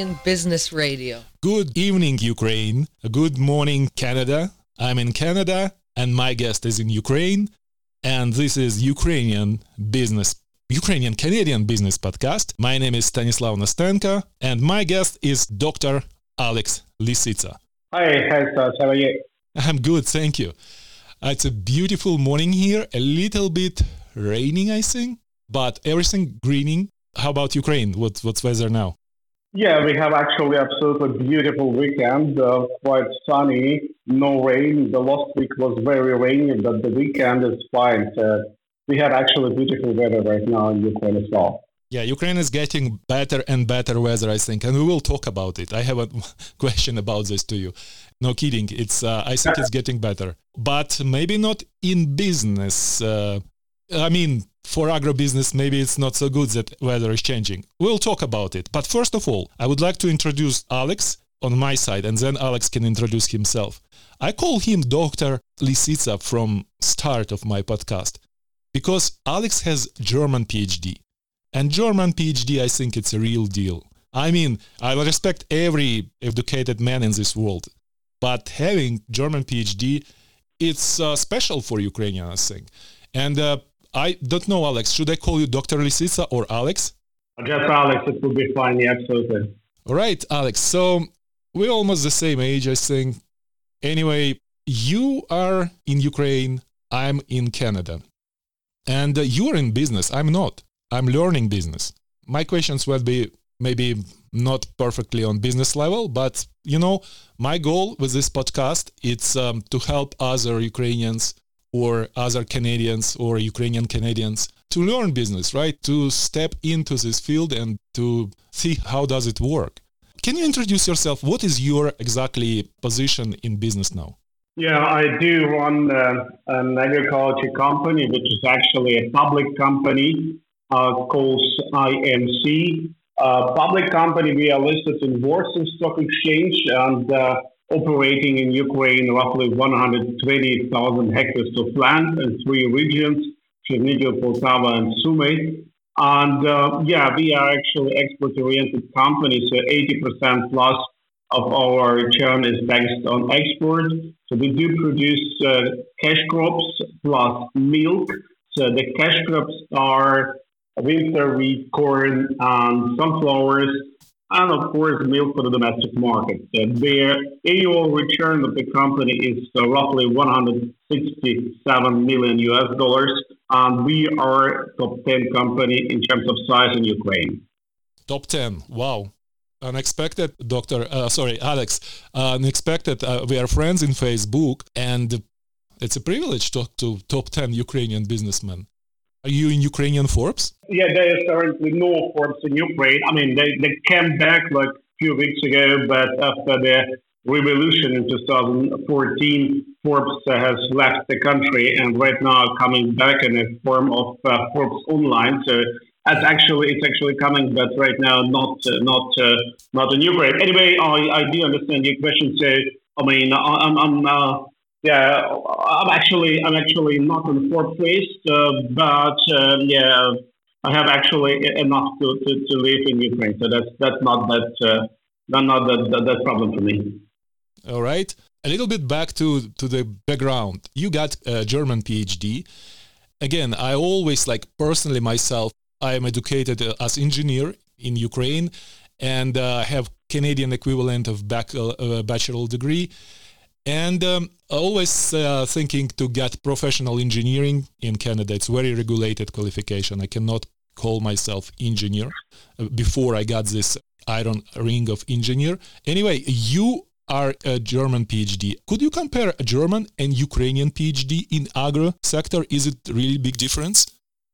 Ukrainian Business Radio. Good evening, Ukraine. Good morning, Canada. I'm in Canada and my guest is in Ukraine. And this is Ukrainian Business Ukrainian Canadian Business Podcast. My name is Stanislav Nastenko, and my guest is Dr. Alex Lissitsa. Hi, hi, Stas. How are you? I'm good, thank you. Uh, it's a beautiful morning here, a little bit raining, I think, but everything greening. How about Ukraine? What, what's weather now? Yeah, we have actually absolutely beautiful weekend, uh, quite sunny, no rain. The last week was very rainy, but the weekend is fine. So we have actually beautiful weather right now in Ukraine as well. Yeah, Ukraine is getting better and better weather, I think, and we will talk about it. I have a question about this to you. No kidding, it's uh, I think it's getting better, but maybe not in business. Uh, I mean, for agribusiness, maybe it's not so good that weather is changing. We'll talk about it. But first of all, I would like to introduce Alex on my side, and then Alex can introduce himself. I call him Dr. Lissitsa from start of my podcast because Alex has German PhD. And German PhD, I think it's a real deal. I mean, I respect every educated man in this world, but having German PhD, it's uh, special for Ukrainian, I think. And uh, I don't know, Alex, should I call you Dr. Lissitsa or Alex? Just Alex, it will be fine, yeah, absolutely. All right, Alex. So we're almost the same age, I think. Anyway, you are in Ukraine, I'm in Canada. And uh, you're in business. I'm not. I'm learning business. My questions will be maybe not perfectly on business level, but you know, my goal with this podcast it's um, to help other Ukrainians or other Canadians or Ukrainian Canadians to learn business, right? To step into this field and to see how does it work. Can you introduce yourself? What is your exactly position in business now? Yeah, I do run uh, an agriculture company, which is actually a public company uh, called IMC. Uh, public company, we are listed in Warsaw Stock Exchange and uh, operating in Ukraine roughly 120,000 hectares of land in three regions, Chernigov, Poltava, and Sumy. And uh, yeah, we are actually export-oriented company, so 80% plus of our return is based on export. So we do produce uh, cash crops plus milk. So the cash crops are winter wheat, corn, and sunflowers, and of course milk for the domestic market. So the annual return of the company is uh, roughly 167 million US dollars, and we are top 10 company in terms of size in Ukraine. Top 10, wow unexpected doctor uh, sorry alex uh, unexpected uh, we are friends in facebook and it's a privilege to talk to top 10 ukrainian businessmen are you in ukrainian forbes yeah there is currently no forbes in ukraine i mean they, they came back like a few weeks ago but after the revolution in 2014 forbes has left the country and right now coming back in a form of uh, forbes online so it's actually it's actually coming, but right now not uh, not uh, not in Ukraine. Anyway, I, I do understand your question. So I mean, I'm, I'm uh, yeah, I'm actually I'm actually not in fourth place, uh, but um, yeah, I have actually enough to, to, to live in Ukraine. So that's that's not that uh, not not that, that that problem for me. All right, a little bit back to to the background. You got a German PhD again i always like personally myself I am educated uh, as engineer in Ukraine and uh, have Canadian equivalent of bac- uh, bachelor degree. And um, always uh, thinking to get professional engineering in Canada. It's very regulated qualification. I cannot call myself engineer uh, before I got this iron ring of engineer. Anyway, you are a German PhD. Could you compare a German and Ukrainian PhD in agro sector? Is it really big difference?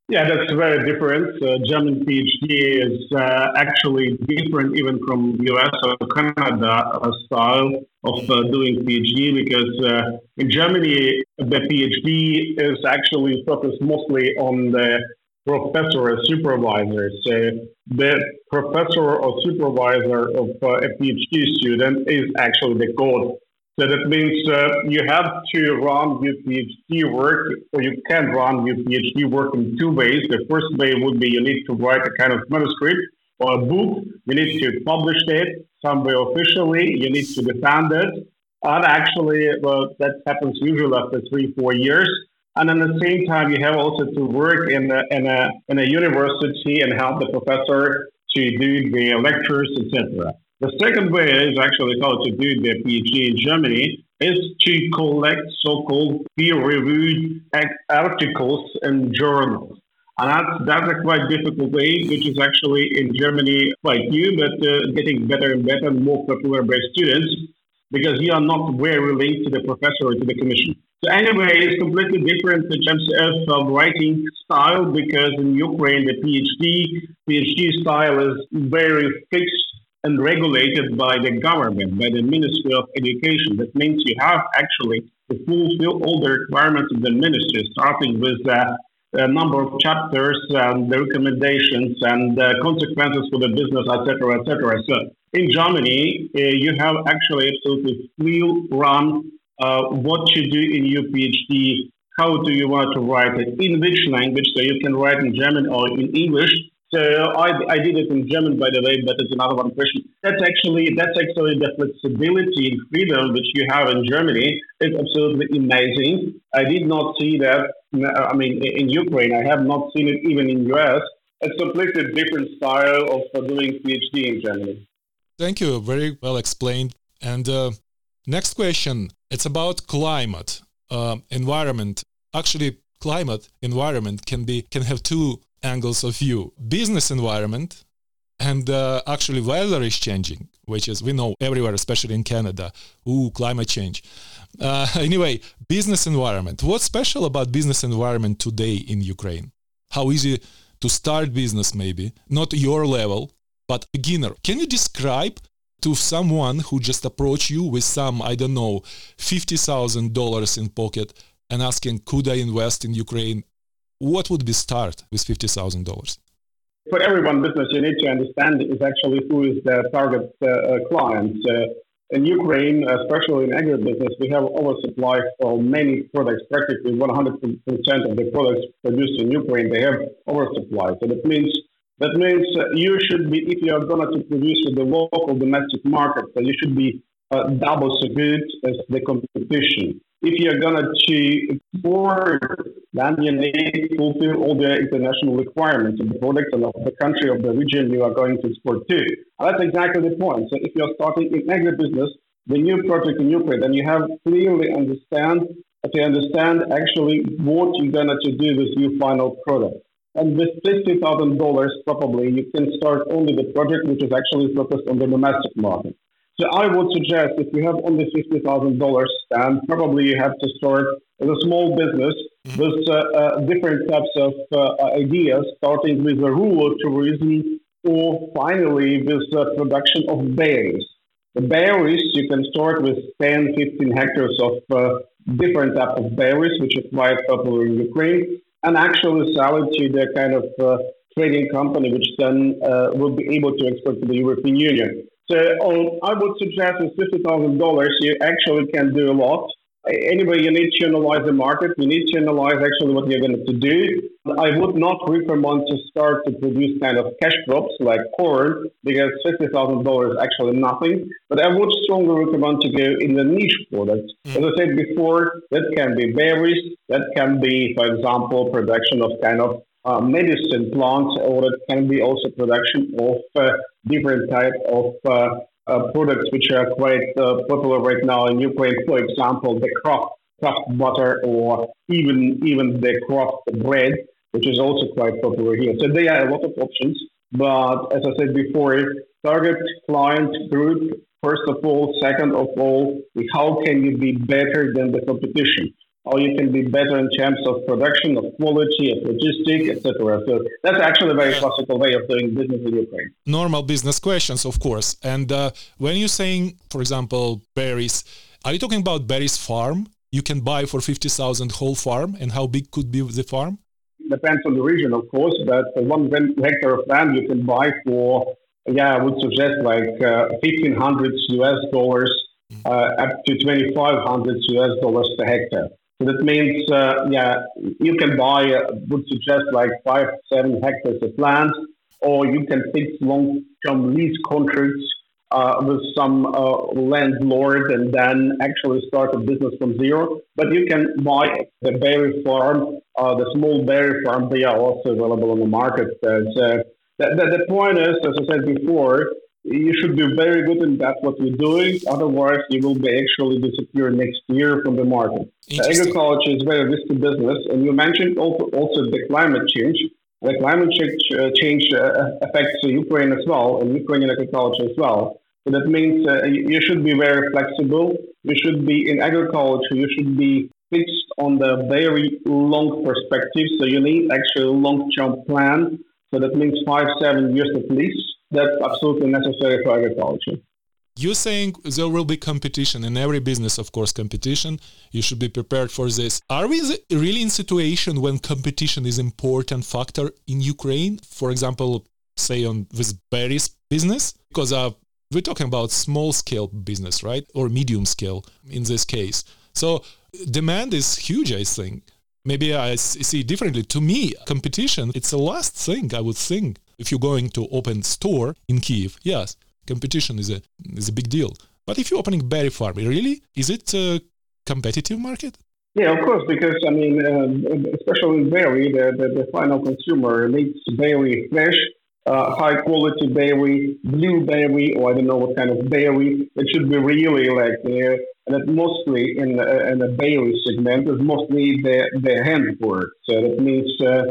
Yeah, that's very different. Uh, German PhD is uh, actually different even from US or Canada style of uh, doing PhD because uh, in Germany the PhD is actually focused mostly on the professor or supervisor. So the professor or supervisor of uh, a PhD student is actually the god so that means uh, you have to run your PhD work, or you can run your PhD work in two ways. The first way would be you need to write a kind of manuscript, or a book, you need to publish it somewhere officially, you need to defend it. And actually, well, that happens usually after three, four years. And at the same time, you have also to work in a, in a, in a university and help the professor to do the lectures, etc. The second way is actually how to do the PhD in Germany is to collect so-called peer-reviewed articles in journals. And that's, that's a quite difficult way, which is actually in Germany quite new, but uh, getting better and better and more popular by students because you are not very linked to the professor or to the commission. So anyway, it's completely different in terms of writing style because in Ukraine the PhD PhD style is very fixed and regulated by the government, by the Ministry of Education. That means you have actually to fulfill all the requirements of the ministry, starting with uh, a number of chapters and the recommendations and uh, consequences for the business, etc., etc. So in Germany, uh, you have actually absolutely free run uh, what you do in your PhD, how do you want to write it, in which language, so you can write in German or in English. So I, I did it in German, by the way, but it's another one question. That's actually that's actually the flexibility and freedom which you have in Germany is absolutely amazing. I did not see that. I mean, in Ukraine, I have not seen it even in US. It's a completely different style of doing PhD in Germany. Thank you. Very well explained. And uh, next question. It's about climate, uh, environment. Actually, climate environment can be can have two angles of view: business environment, and uh, actually weather is changing, which is we know everywhere, especially in Canada. Ooh, climate change. Uh, anyway, business environment. What's special about business environment today in Ukraine? How easy to start business? Maybe not your level, but beginner. Can you describe to someone who just approach you with some, I don't know, $50,000 in pocket and asking, could I invest in Ukraine? What would be start with $50,000? For everyone business, you need to understand is actually who is the target uh, uh client. Uh, in Ukraine, especially in agribusiness, we have oversupply for many products. Practically 100% of the products produced in Ukraine, they have oversupply. So that means that means uh, you should be, if you are going to produce for the local domestic market, so you should be uh, double so good as the competition. If you are going to export, then you need to fulfill all the international requirements of the product and of the country of the region you are going to export to. That's exactly the point. So if you are starting in agribusiness, the new project in Ukraine, then you have clearly understand to understand actually what you're going to do with your final product. And with $50,000, probably you can start only the project which is actually focused on the domestic market. So I would suggest if you have only $50,000, then probably you have to start as a small business mm-hmm. with uh, uh, different types of uh, ideas, starting with a rural tourism or finally with the production of berries. The berries, you can start with 10, 15 hectares of uh, different type of berries, which is quite popular in Ukraine and actually sell it to the kind of uh, trading company, which then uh, will be able to export to the European Union. So um, I would suggest with fifty thousand dollars, you actually can do a lot. Anyway, you need to analyze the market. You need to analyze actually what you're going to do. I would not recommend to start to produce kind of cash crops like corn because fifty thousand dollars is actually nothing. But I would strongly recommend to go in the niche products. Mm. As I said before, that can be berries. That can be, for example, production of kind of uh, medicine plants, or it can be also production of uh, different type of uh, uh, products which are quite uh, popular right now in Ukraine. For example, the craft craft butter, or even even the craft bread, which is also quite popular here. So there are a lot of options. But as I said before, target client group first of all. Second of all, how can you be better than the competition? How you can be better in terms of production, of quality, of logistics, etc. So that's actually a very classical way of doing business in Ukraine. Normal business questions, of course. And uh, when you're saying, for example, berries, are you talking about berries farm? You can buy for 50,000 whole farm, and how big could be the farm? Depends on the region, of course, but for one hectare of land you can buy for, yeah, I would suggest like uh, 1,500 US dollars mm. uh, up to 2,500 US dollars per hectare. So that means, uh, yeah, you can buy, uh, would suggest like five, seven hectares of land. or you can fix long-term lease contracts uh, with some uh, landlord and then actually start a business from zero. But you can buy the berry farm, uh, the small berry farm. They are also available on the market. As, uh, the, the, the point is, as I said before, you should be very good in that what you're doing. Otherwise, you will be actually disappear next year from the market. Agriculture is very risky business, and you mentioned also, also the climate change. The climate change, uh, change uh, affects Ukraine as well, and Ukrainian agriculture as well. So that means uh, you should be very flexible. You should be in agriculture. You should be fixed on the very long perspective. So you need actually a long-term plan. So that means five, seven years at least that's absolutely necessary for agriculture. You're saying there will be competition in every business, of course, competition. You should be prepared for this. Are we really in situation when competition is important factor in Ukraine? For example, say on with berries business, because uh, we're talking about small scale business, right, or medium scale in this case. So demand is huge, I think. Maybe I see differently. To me, competition it's the last thing I would think if you're going to open store in Kiev, yes, competition is a is a big deal. But if you're opening berry farm, really, is it a competitive market? Yeah, of course, because I mean, uh, especially berry, the, the, the, final consumer needs berry fresh, uh, high quality berry, blueberry, or I don't know what kind of berry. It should be really like, uh, and mostly in, uh, in the berry segment is mostly the, the hand work. So that means uh,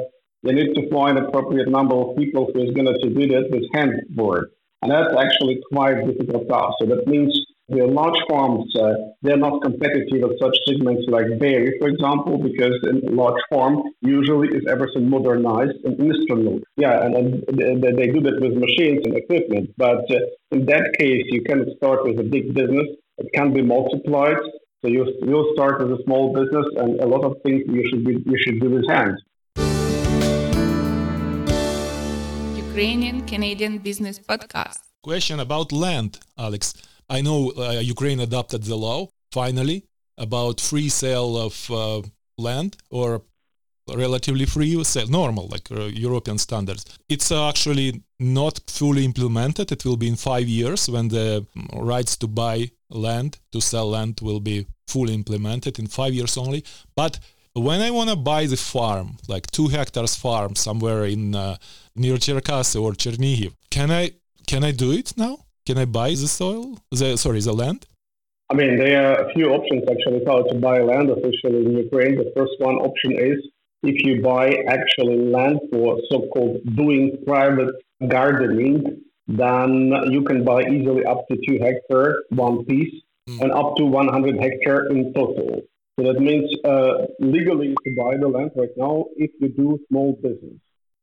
you need to find appropriate number of people who is going to do that with handboard. And that's actually quite difficult task. So that means the large farms, uh, they're not competitive at such segments like dairy, for example, because in large farm usually is everything modernized and instrumental. Yeah, and, and they do that with machines and equipment. But uh, in that case, you cannot start with a big business. It can be multiplied. So you, you'll start with a small business, and a lot of things you should, be, you should do with hands. Ukrainian Canadian Business Podcast. Question about land, Alex. I know uh, Ukraine adopted the law finally about free sale of uh, land or relatively free sale, normal, like uh, European standards. It's actually not fully implemented. It will be in five years when the rights to buy land, to sell land will be fully implemented in five years only. But when I want to buy the farm, like two hectares farm somewhere in uh, near Cherkasy or Chernihiv, can I can I do it now? Can I buy the soil? The sorry, the land? I mean, there are a few options actually how to buy land officially in Ukraine. The first one option is if you buy actually land for so-called doing private gardening, then you can buy easily up to two hectare one piece mm. and up to 100 hectare in total. So that means uh, legally to buy the land right now if you do small business.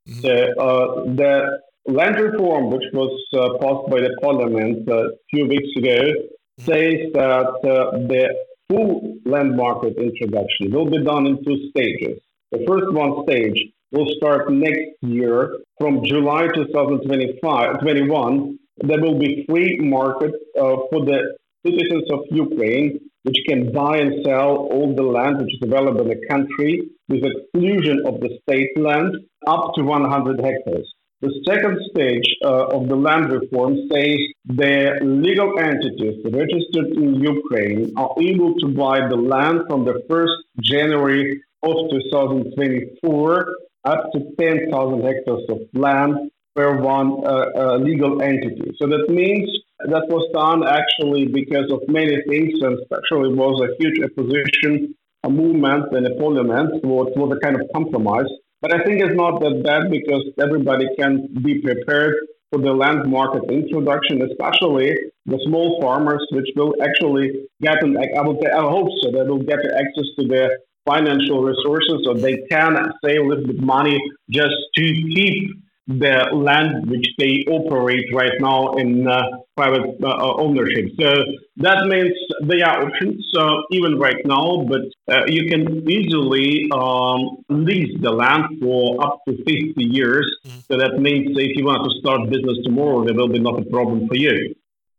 Mm-hmm. So, uh, the land reform, which was uh, passed by the parliament uh, a few weeks ago, mm-hmm. says that uh, the full land market introduction will be done in two stages. The first one stage will start next year from July 2025, 21. There will be free market uh, for the citizens of Ukraine which can buy and sell all the land which is available in the country with exclusion of the state land up to 100 hectares. The second stage uh, of the land reform says the legal entities registered in Ukraine are able to buy the land from the 1st January of 2024 up to 10,000 hectares of land per one uh, uh, legal entity. So that means that was done actually because of many things, and especially was a huge opposition a movement and a parliament was, was a kind of compromise. But I think it's not that bad because everybody can be prepared for the land market introduction, especially the small farmers, which will actually get an, I, will, I hope so, they will get access to the financial resources so they can save a little bit money just to keep the land which they operate right now in uh, private uh, uh, ownership. So that means there are options uh, even right now, but uh, you can easily um, lease the land for up to 50 years. Mm-hmm. So that means if you want to start business tomorrow, there will be not a problem for you.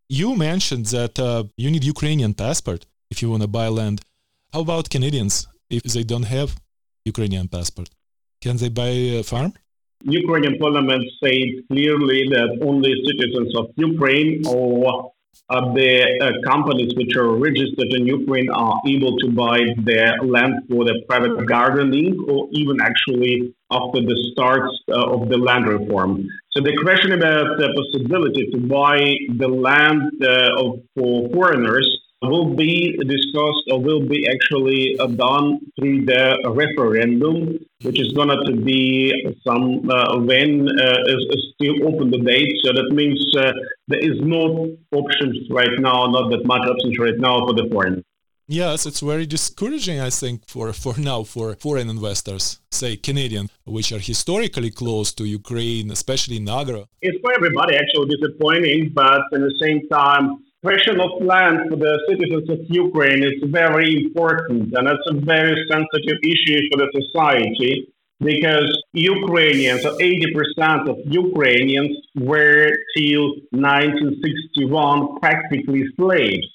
You mentioned that uh, you need Ukrainian passport if you want to buy land. How about Canadians if they don't have Ukrainian passport? Can they buy a farm? Ukrainian parliament said clearly that only citizens of Ukraine or uh, the uh, companies which are registered in Ukraine are able to buy their land for their private gardening or even actually after the start uh, of the land reform. So the question about the possibility to buy the land uh, of, for foreigners will be discussed or will be actually uh, done through the referendum, which is going to be some uh, when uh, is, is, still open the date. So that means uh, there is no options right now, not that much options right now for the foreign. Yes, it's very discouraging, I think, for, for now for foreign investors, say Canadian, which are historically close to Ukraine, especially in agro. It's for everybody actually disappointing, but at the same time, question of land for the citizens of Ukraine is very important, and it's a very sensitive issue for the society because Ukrainians, so 80% of Ukrainians were till 1961 practically slaves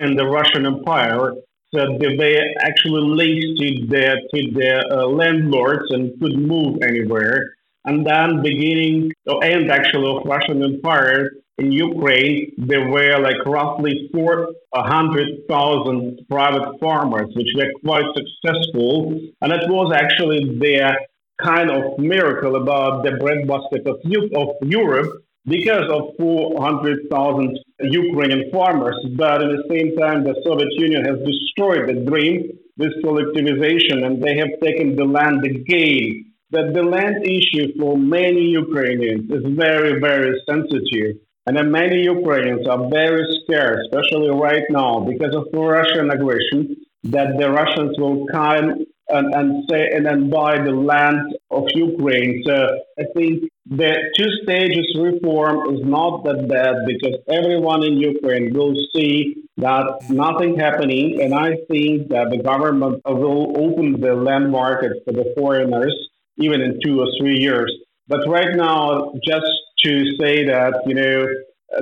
in the Russian Empire. So they were actually linked to their to their uh, landlords and couldn't move anywhere. And then beginning, or end actually of Russian Empire, in Ukraine, there were like roughly 400,000 private farmers, which were quite successful. And it was actually their kind of miracle about the breadbasket of, of Europe because of 400,000 Ukrainian farmers. But at the same time, the Soviet Union has destroyed the dream this collectivization, and they have taken the land again. That the land issue for many Ukrainians is very, very sensitive. And then many Ukrainians are very scared, especially right now, because of the Russian aggression, that the Russians will come and, and say and then buy the land of Ukraine. So I think the two stages reform is not that bad because everyone in Ukraine will see that nothing happening, and I think that the government will open the land market for the foreigners even in two or three years. But right now, just to say that you know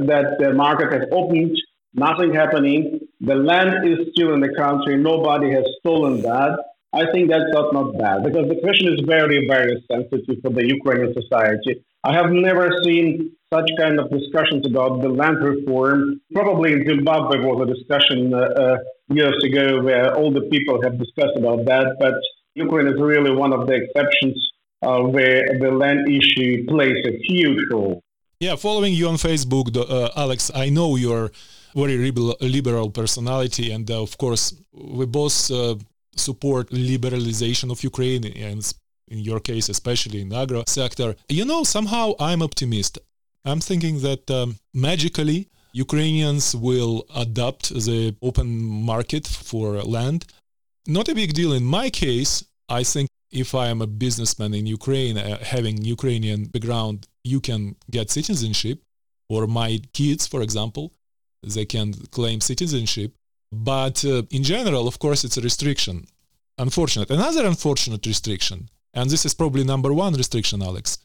that the market has opened, nothing happening, the land is still in the country, nobody has stolen that. I think that's not, not bad because the question is very, very sensitive for the Ukrainian society. I have never seen such kind of discussions about the land reform. Probably in Zimbabwe was a discussion uh, uh, years ago where all the people have discussed about that, but Ukraine is really one of the exceptions uh, where the land issue plays a huge role. Yeah, following you on Facebook, uh, Alex, I know you're very liberal personality, and uh, of course, we both uh, support liberalization of Ukraine, and in your case, especially in agro sector. You know, somehow I'm optimist. I'm thinking that um, magically Ukrainians will adopt the open market for land. Not a big deal in my case. I think if I am a businessman in Ukraine, uh, having Ukrainian background, you can get citizenship, or my kids, for example, they can claim citizenship. But uh, in general, of course, it's a restriction. Unfortunate. Another unfortunate restriction, and this is probably number one restriction, Alex,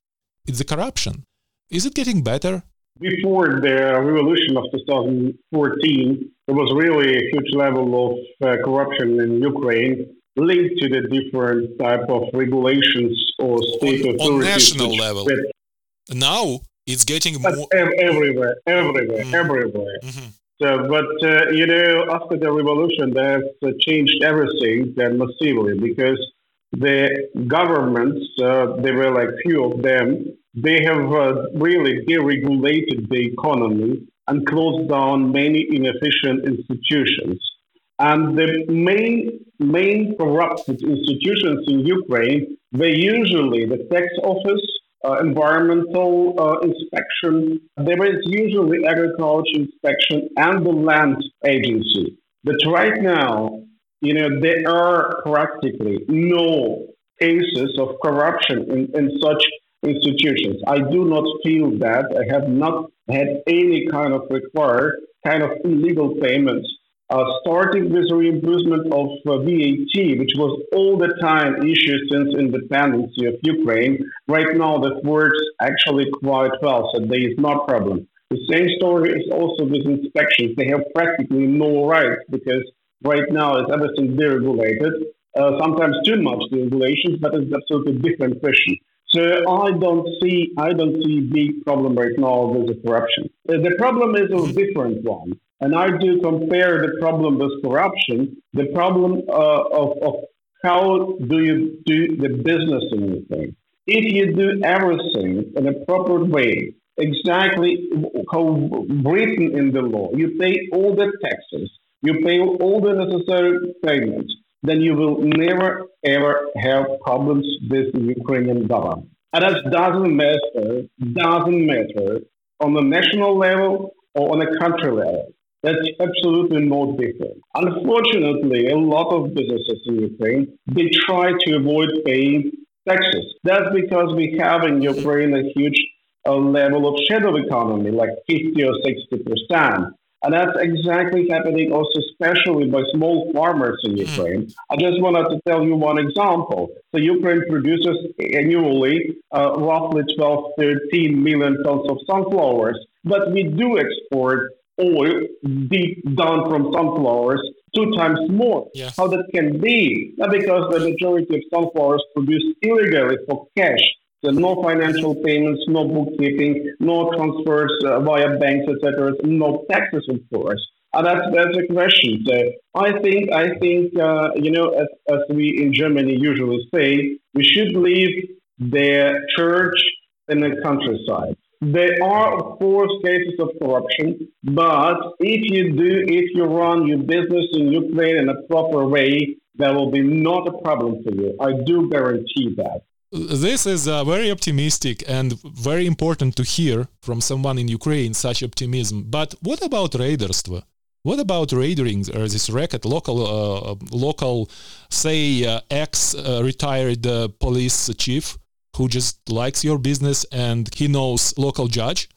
it's the corruption. Is it getting better? Before the revolution of 2014, there was really a huge level of uh, corruption in Ukraine linked to the different type of regulations or state on, authorities. On national level. Now it's getting more everywhere, everywhere, mm. everywhere. Mm-hmm. So, but uh, you know, after the revolution, that's uh, changed everything then massively because the governments, uh, there were like few of them, they have uh, really deregulated the economy and closed down many inefficient institutions. And the main main corrupted institutions in Ukraine were usually the tax office, uh, environmental uh, inspection. There was usually agriculture inspection and the land agency. But right now, you know, there are practically no cases of corruption in, in such institutions. I do not feel that. I have not had any kind of required kind of illegal payments uh, starting with reimbursement of uh, VAT, which was all the time issue since independence of Ukraine. Right now, that works actually quite well, so there is no problem. The same story is also with inspections. They have practically no rights because right now it's everything deregulated. Uh, sometimes too much deregulations, but it's absolutely different question. So I don't see I don't see big problem right now with the corruption. The problem is a different one, and I do compare the problem with corruption. The problem uh, of, of how do you do the business in Ukraine? If you do everything in a proper way, exactly how written in the law, you pay all the taxes, you pay all the necessary payments, then you will never ever have problems with the Ukrainian government. And that doesn't matter, doesn't matter on the national level or on a country level. That's absolutely no different. Unfortunately, a lot of businesses in Ukraine they try to avoid paying taxes. That's because we have in Ukraine a huge uh, level of shadow economy, like 50 or 60 percent. And that's exactly happening also, especially by small farmers in hmm. Ukraine. I just wanted to tell you one example. So Ukraine produces annually uh, roughly 12, 13 million tons of sunflowers, but we do export oil deep down from sunflowers two times more. Yeah. How that can be? Not because the majority of sunflowers produced illegally for cash so no financial payments, no bookkeeping, no transfers uh, via banks, etc. No taxes, of course. And that's that's a question. So I think I think uh, you know as, as we in Germany usually say, we should leave the church in the countryside. There are, of course, cases of corruption, but if you do, if you run your business in Ukraine in a proper way, there will be not a problem for you. I do guarantee that. This is uh, very optimistic and very important to hear from someone in Ukraine such optimism. But what about raiderstvo? What about raiding or this racket, local, uh, local, say, uh, ex-retired uh, police chief who just likes your business and he knows local judge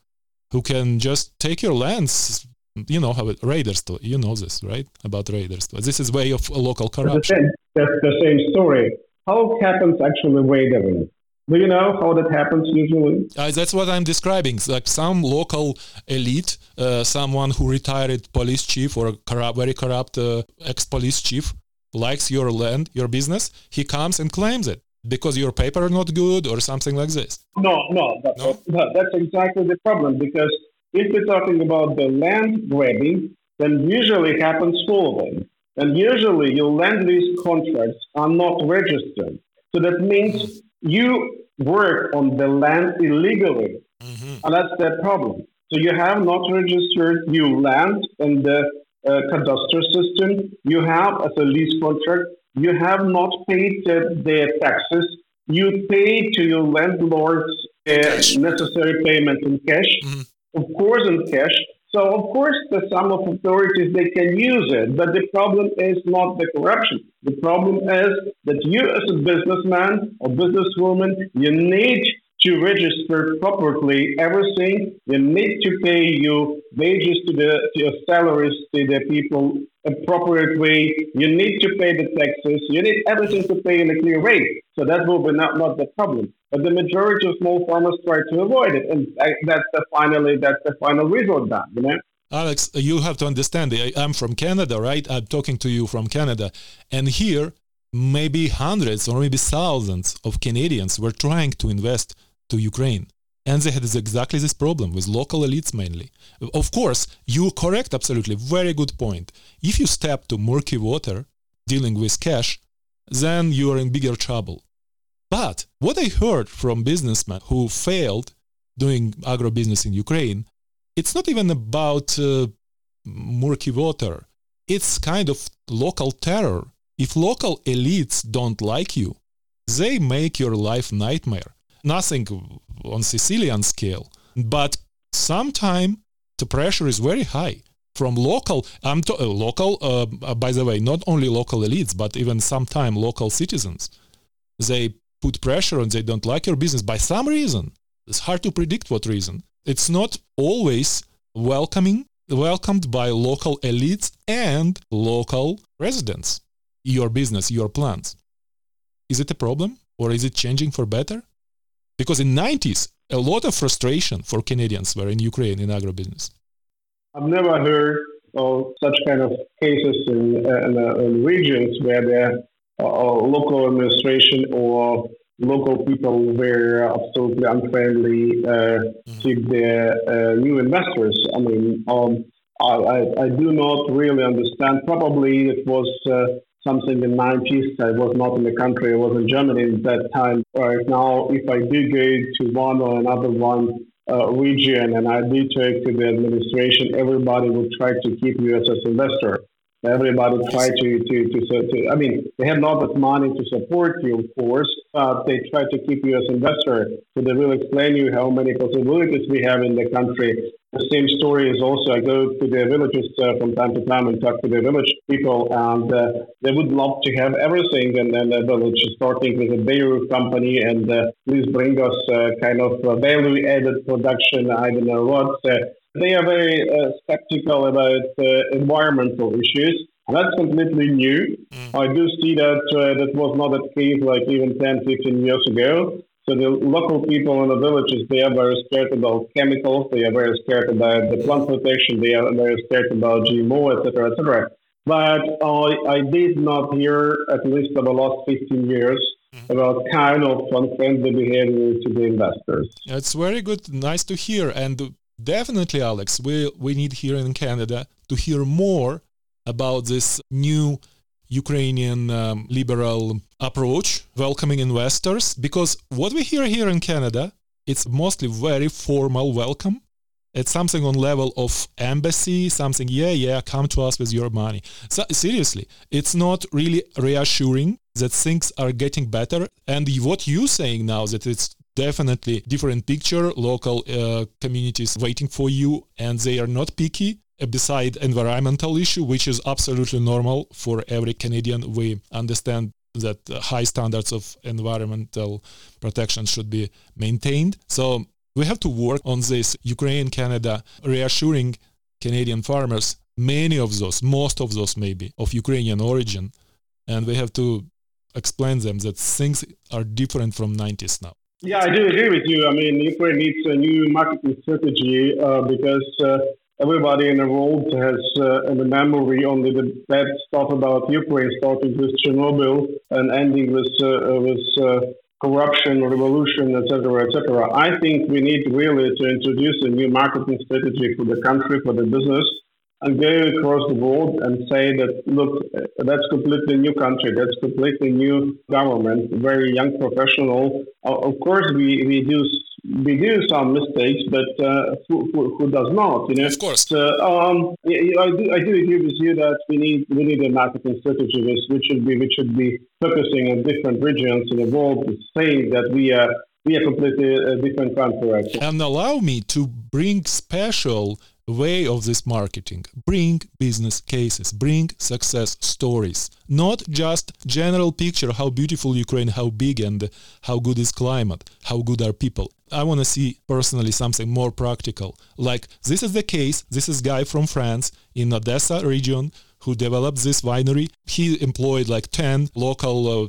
who can just take your lands you know how it raiders Do, you know this right about raiders this is way of local corruption that's the same story how happens actually wagering? Do you know how that happens usually? Uh, that's what I'm describing. Like some local elite, uh, someone who retired police chief or corrupt, very corrupt uh, ex-police chief likes your land, your business. He comes and claims it because your paper not good or something like this. No, no, that's, no? That, that's exactly the problem. Because if we're talking about the land grabbing, then usually it happens following. And usually your land lease contracts are not registered. So that means you work on the land illegally. Mm-hmm. And that's the problem. So you have not registered your land in the uh, cadastral system. You have as a lease contract. You have not paid their taxes. You pay to your landlords uh, necessary payment in cash. Mm-hmm. Of course, in cash. So of course, the sum of authorities they can use it, but the problem is not the corruption. The problem is that you, as a businessman or businesswoman, you need to register properly everything. You need to pay your wages to the to your salaries to the people appropriate way. You need to pay the taxes. You need everything to pay in a clear way. So that will be not, not the problem. But the majority of small farmers try to avoid it, and that's the finally that's the final result. Then you know. Alex, you have to understand. I'm from Canada, right? I'm talking to you from Canada, and here maybe hundreds or maybe thousands of Canadians were trying to invest to Ukraine. And they had exactly this problem with local elites mainly. Of course, you correct absolutely, very good point. If you step to murky water dealing with cash, then you are in bigger trouble. But what I heard from businessmen who failed doing agro-business in Ukraine, it's not even about uh, murky water. It's kind of local terror. If local elites don't like you, they make your life nightmare nothing on Sicilian scale, but sometime the pressure is very high from local. I'm to, uh, local, uh, uh, by the way, not only local elites, but even sometime local citizens. They put pressure and they don't like your business by some reason. It's hard to predict what reason. It's not always welcoming, welcomed by local elites and local residents. Your business, your plans. Is it a problem or is it changing for better? Because in 90s, a lot of frustration for Canadians were in Ukraine in agribusiness. I've never heard of such kind of cases in, uh, in, uh, in regions where the uh, local administration or local people were absolutely unfriendly uh, mm-hmm. to the uh, new investors. I mean, um, I, I, I, do not really understand. Probably it was uh, something in the 90s. I was not in the country. I was in Germany at that time. Right now, if I do go to one or another one uh, region and I do talk to the administration, everybody would try to keep you as an investor. Everybody try to, to, to, to, I mean, they have not that money to support you, of course, but they try to keep you as investor. So they will explain you how many possibilities we have in the country. The same story is also, I go to the villages uh, from time to time and talk to the village people, and uh, they would love to have everything in, in the village, starting with a dairy company, and uh, please bring us uh, kind of value added production, I don't know what uh, they are very uh, skeptical about uh, environmental issues. That's completely new. Mm. I do see that uh, that was not the case like even 10, 15 years ago. So the local people in the villages, they are very scared about chemicals. They are very scared about the plant protection. They are very scared about GMO, etc., etc. But I, I did not hear, at least over the last 15 years, mm. about kind of unfriendly behavior to the investors. It's very good, nice to hear. And definitely, Alex, we, we need here in Canada to hear more about this new Ukrainian um, liberal approach, welcoming investors, because what we hear here in Canada, it's mostly very formal welcome. It's something on level of embassy, something, yeah, yeah, come to us with your money. So seriously, it's not really reassuring that things are getting better. And what you're saying now that it's definitely different picture local uh, communities waiting for you and they are not picky beside environmental issue which is absolutely normal for every canadian. We understand that high standards of environmental protection should be maintained. So we have to work on this. Ukraine canada reassuring canadian farmers many of those most of those maybe of ukrainian origin and we have to explain them that things are different from 90s now. Yeah, I do agree with you. I mean, Ukraine needs a new marketing strategy uh, because uh, everybody in the world has uh, the memory only the bad stuff about Ukraine, starting with Chernobyl and ending with uh, with uh, corruption, revolution, etc., etc. I think we need really to introduce a new marketing strategy for the country, for the business, and go across the world and say that, look, that's completely new country, that's completely new government, very young professional. of course, we, we do we do some mistakes, but uh, who, who, who, does not? You know, of course. So, um, I, do, I do agree with you that we need we need a marketing strategy which should be which should be focusing on different regions in the world, saying that we are we are completely a different country. And allow me to bring special way of this marketing. Bring business cases bring success stories. Not just general picture how beautiful ukraine how big and how good is climate how good are people. I want to see personally something more practical. Like this is the case this is guy from france in odessa region who developed this winery. He employed like 10 local uh,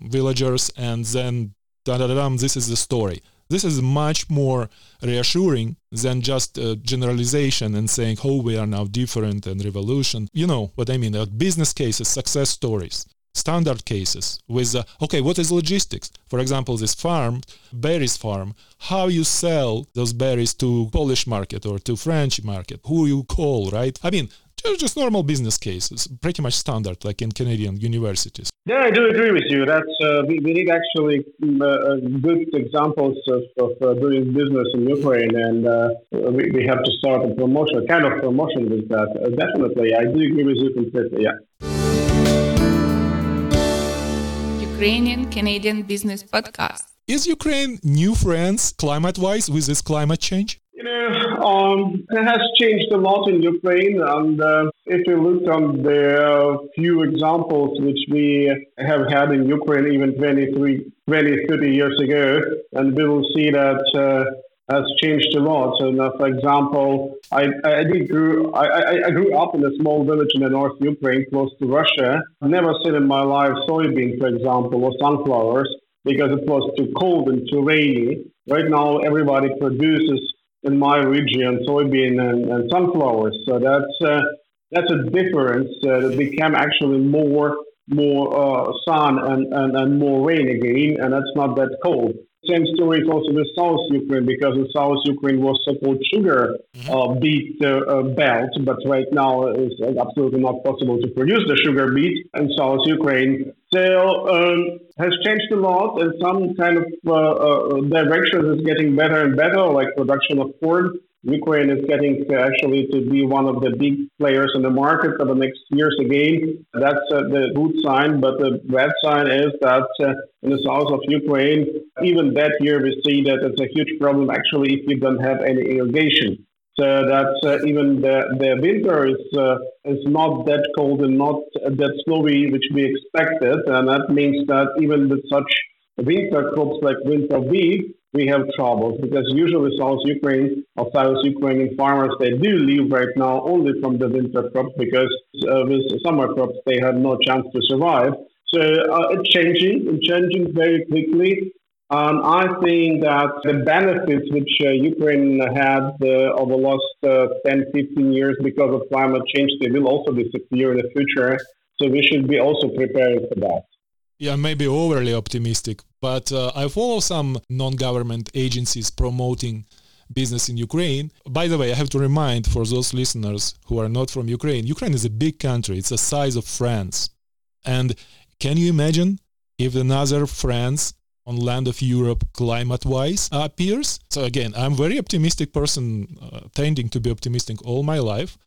villagers and then da, da, da, this is the story this is much more reassuring than just a generalization and saying, oh, we are now different and revolution. You know what I mean? Uh, business cases, success stories, standard cases with, uh, okay, what is logistics? For example, this farm, berries farm, how you sell those berries to Polish market or to French market, who you call, right? I mean, they're just normal business cases, pretty much standard, like in Canadian universities. Yeah, I do agree with you. That's uh, we, we, need actually mm, uh, uh, good examples of, of uh, doing business in Ukraine, and uh, we, we have to start a promotion, kind of promotion with that. Uh, definitely, I do agree with you completely. Yeah. Ukrainian Canadian Business Podcast. Is Ukraine new friends climate wise with this climate change? You know, um, it has changed a lot in Ukraine, and uh, if you look on the few examples which we have had in Ukraine even 23, 20, 30 years ago, and we will see that uh, has changed a lot. Now, for example, I, I did grew I, I grew up in a small village in the north Ukraine, close to Russia. I've never seen in my life soybean, for example, or sunflowers because it was too cold and too rainy. Right now, everybody produces in my region soybean and, and sunflowers. So that's uh, that's a difference uh, that became actually more more uh, sun and, and, and more rain again, and it's not that cold. Same story is also with South Ukraine because in South Ukraine was so-called sugar mm-hmm. uh, beet uh, uh, belt, but right now it's absolutely not possible to produce the sugar beet in South Ukraine. So um, has changed a lot, and some kind of uh, uh, directions is getting better and better, like production of corn Ukraine is getting to actually to be one of the big players in the market for the next years again. That's uh, the good sign, but the bad sign is that uh, in the south of Ukraine, even that year we see that it's a huge problem actually if you don't have any irrigation. So that uh, even the, the winter is uh, is not that cold and not that snowy which we expected, and that means that even with such winter crops like winter wheat, we have troubles because usually South Ukraine or South Ukrainian farmers they do live right now only from the winter crops because uh, with summer crops they have no chance to survive. So uh, it's changing, it's changing very quickly. Um, I think that the benefits which uh, Ukraine had uh, over the last uh, 10, 15 years because of climate change, they will also disappear in the future. So we should be also preparing for that. Yeah, maybe overly optimistic, but uh, I follow some non-government agencies promoting business in Ukraine. By the way, I have to remind for those listeners who are not from Ukraine, Ukraine is a big country. It's the size of France. And can you imagine if another France on land of Europe climate-wise appears? So again, I'm very optimistic person, uh, tending to be optimistic all my life.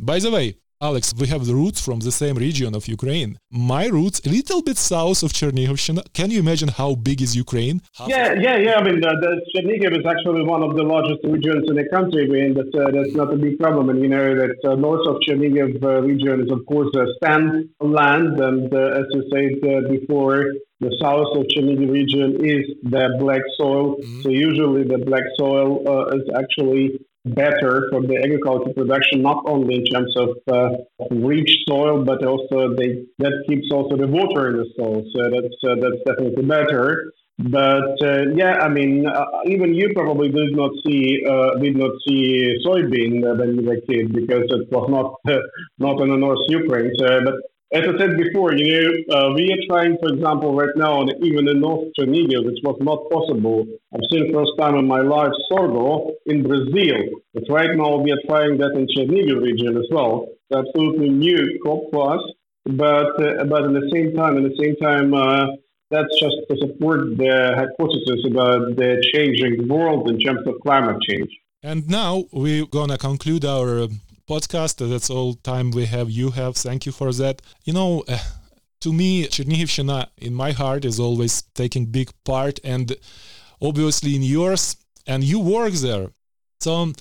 By the way, Alex, we have the roots from the same region of Ukraine. My roots, a little bit south of Chernigov. Can you imagine how big is Ukraine? Half yeah, yeah, yeah. I mean, the, the Chernihiv is actually one of the largest regions in the country, and that's, uh, that's not a big problem. And you know that uh, north of Chernihiv uh, region is, of course, a stand land, and uh, as you said uh, before, the south of Chernihiv region is the black soil. Mm-hmm. So usually the black soil uh, is actually better for the agriculture production, not only in terms of uh, rich soil, but also they, that keeps also the water in the soil. So that's uh, that's definitely better. But uh, yeah, I mean, uh, even you probably did not see uh, did not see soybean when you were a kid because it was not not in the North Ukraine. So, but as I said before, you know, uh, we are trying, for example, right now, even in North Chernihiv, which was not possible. I've seen the first time in my life sorghum in Brazil, but right now we are trying that in Chernihiv region as well. It's absolutely new crop for us, but uh, but at the same time, at the same time, uh, that's just to support the hypothesis about the changing world in terms of climate change. And now we're gonna conclude our podcast. That's all time we have. You have. Thank you for that. You know, uh, to me, Chernihivshina in my heart is always taking big part, and obviously in yours. And you work there, so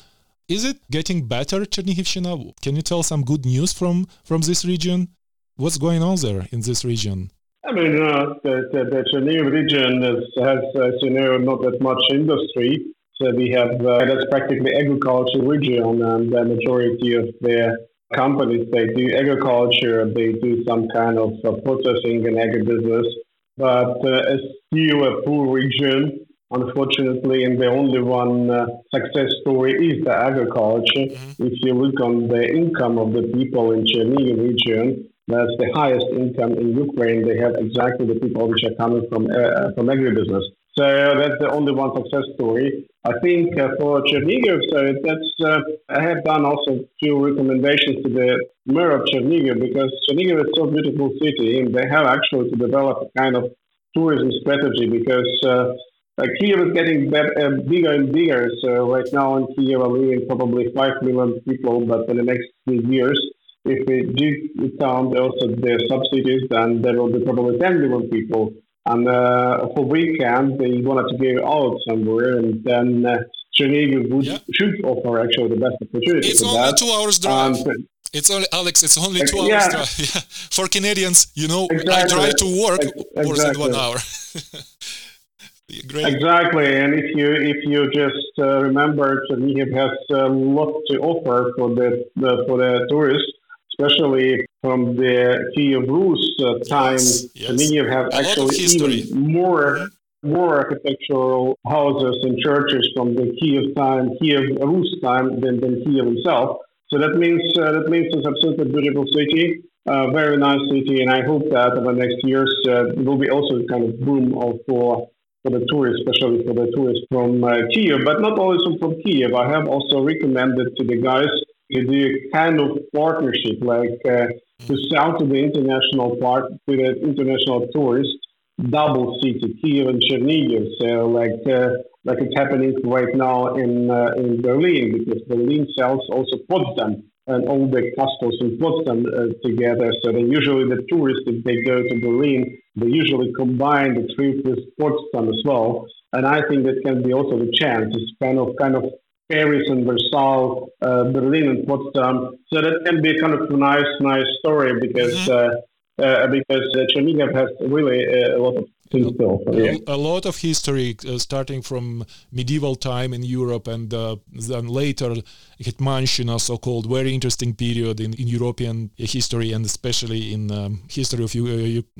is it getting better, Chernihivshina? Can you tell some good news from from this region? What's going on there in this region? I mean, uh, the, the, the Chernihiv region is, has, as you know, not that much industry. So we have uh, that's practically agriculture region, and the majority of their companies they do agriculture, they do some kind of uh, processing and agribusiness, but uh, it's still a poor region. Unfortunately, and the only one uh, success story is the agriculture. Mm-hmm. If you look on the income of the people in Chernihiv region, that's the highest income in Ukraine. They have exactly the people which are coming from uh, from agribusiness. So that's the only one success story. I think uh, for Chernihiv, so that's uh, I have done also few recommendations to the mayor of Chernihiv because Chernihiv is so beautiful city, and they have actually to develop a kind of tourism strategy because uh, uh Kiev is getting uh, bigger and bigger. So right now in Kiev are living probably five million people, but in the next few years, if we do count also the subsidies, then there will be probably ten million people. And uh, for weekend, they wanted to go out somewhere, and then uh, Chernihiv would, yeah. should offer actually the best opportunity. It's only that. two hours drive. Um, it's only Alex. It's only two yeah. hours drive. Yeah. For Canadians, you know, exactly. I drive to work exactly. more than one hour. Great. Exactly, and if you if you just uh, remember, Chernihiv has a lot to offer for the, the for the tourists especially from the Kiev Rus uh, time, yes, yes. you have a actually even more more architectural houses and churches from the Kiev time, Kiev Rus time than, than Kiev himself. So that means uh, that means it's absolutely beautiful city. uh, very nice city, and I hope that over the next years uh, will be also a kind of boom of for for the tourists, especially for the tourists from uh, Kiev, but not only from Kiev. I have also recommended to the guys to do a kind of partnership, like to sell to the international part to the international tourists double city, Kiev and Chernihiv. So like uh, like it's happening right now in uh, in Berlin because Berlin sells also Potsdam and all the castles in Potsdam uh, together. So then usually the tourists, if they go to Berlin, they usually combine the trip with Potsdam as well. And I think that can be also the chance. It's kind of kind of Paris and Versailles, uh, Berlin and Potsdam. So that can be kind of a nice, nice story because mm-hmm. uh, uh, because uh, Chernihiv has really uh, a lot of a, a, lot of history uh, starting from medieval time in Europe and uh, then later Hetmanshina, so-called very interesting period in, in European history and especially in um, history of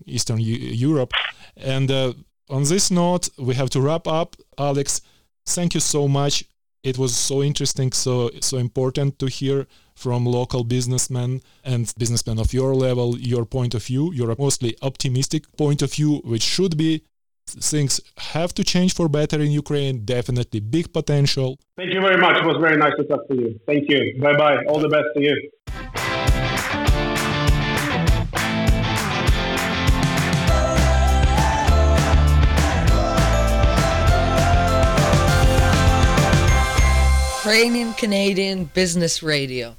Eastern Europe. And uh, on this note, we have to wrap up. Alex, thank you so much. It was so interesting, so so important to hear from local businessmen and businessmen of your level, your point of view, your mostly optimistic point of view, which should be things have to change for better in Ukraine. Definitely big potential. Thank you very much. It was very nice to talk to you. Thank you. Bye bye. All the best to you. Ukrainian Canadian Business Radio.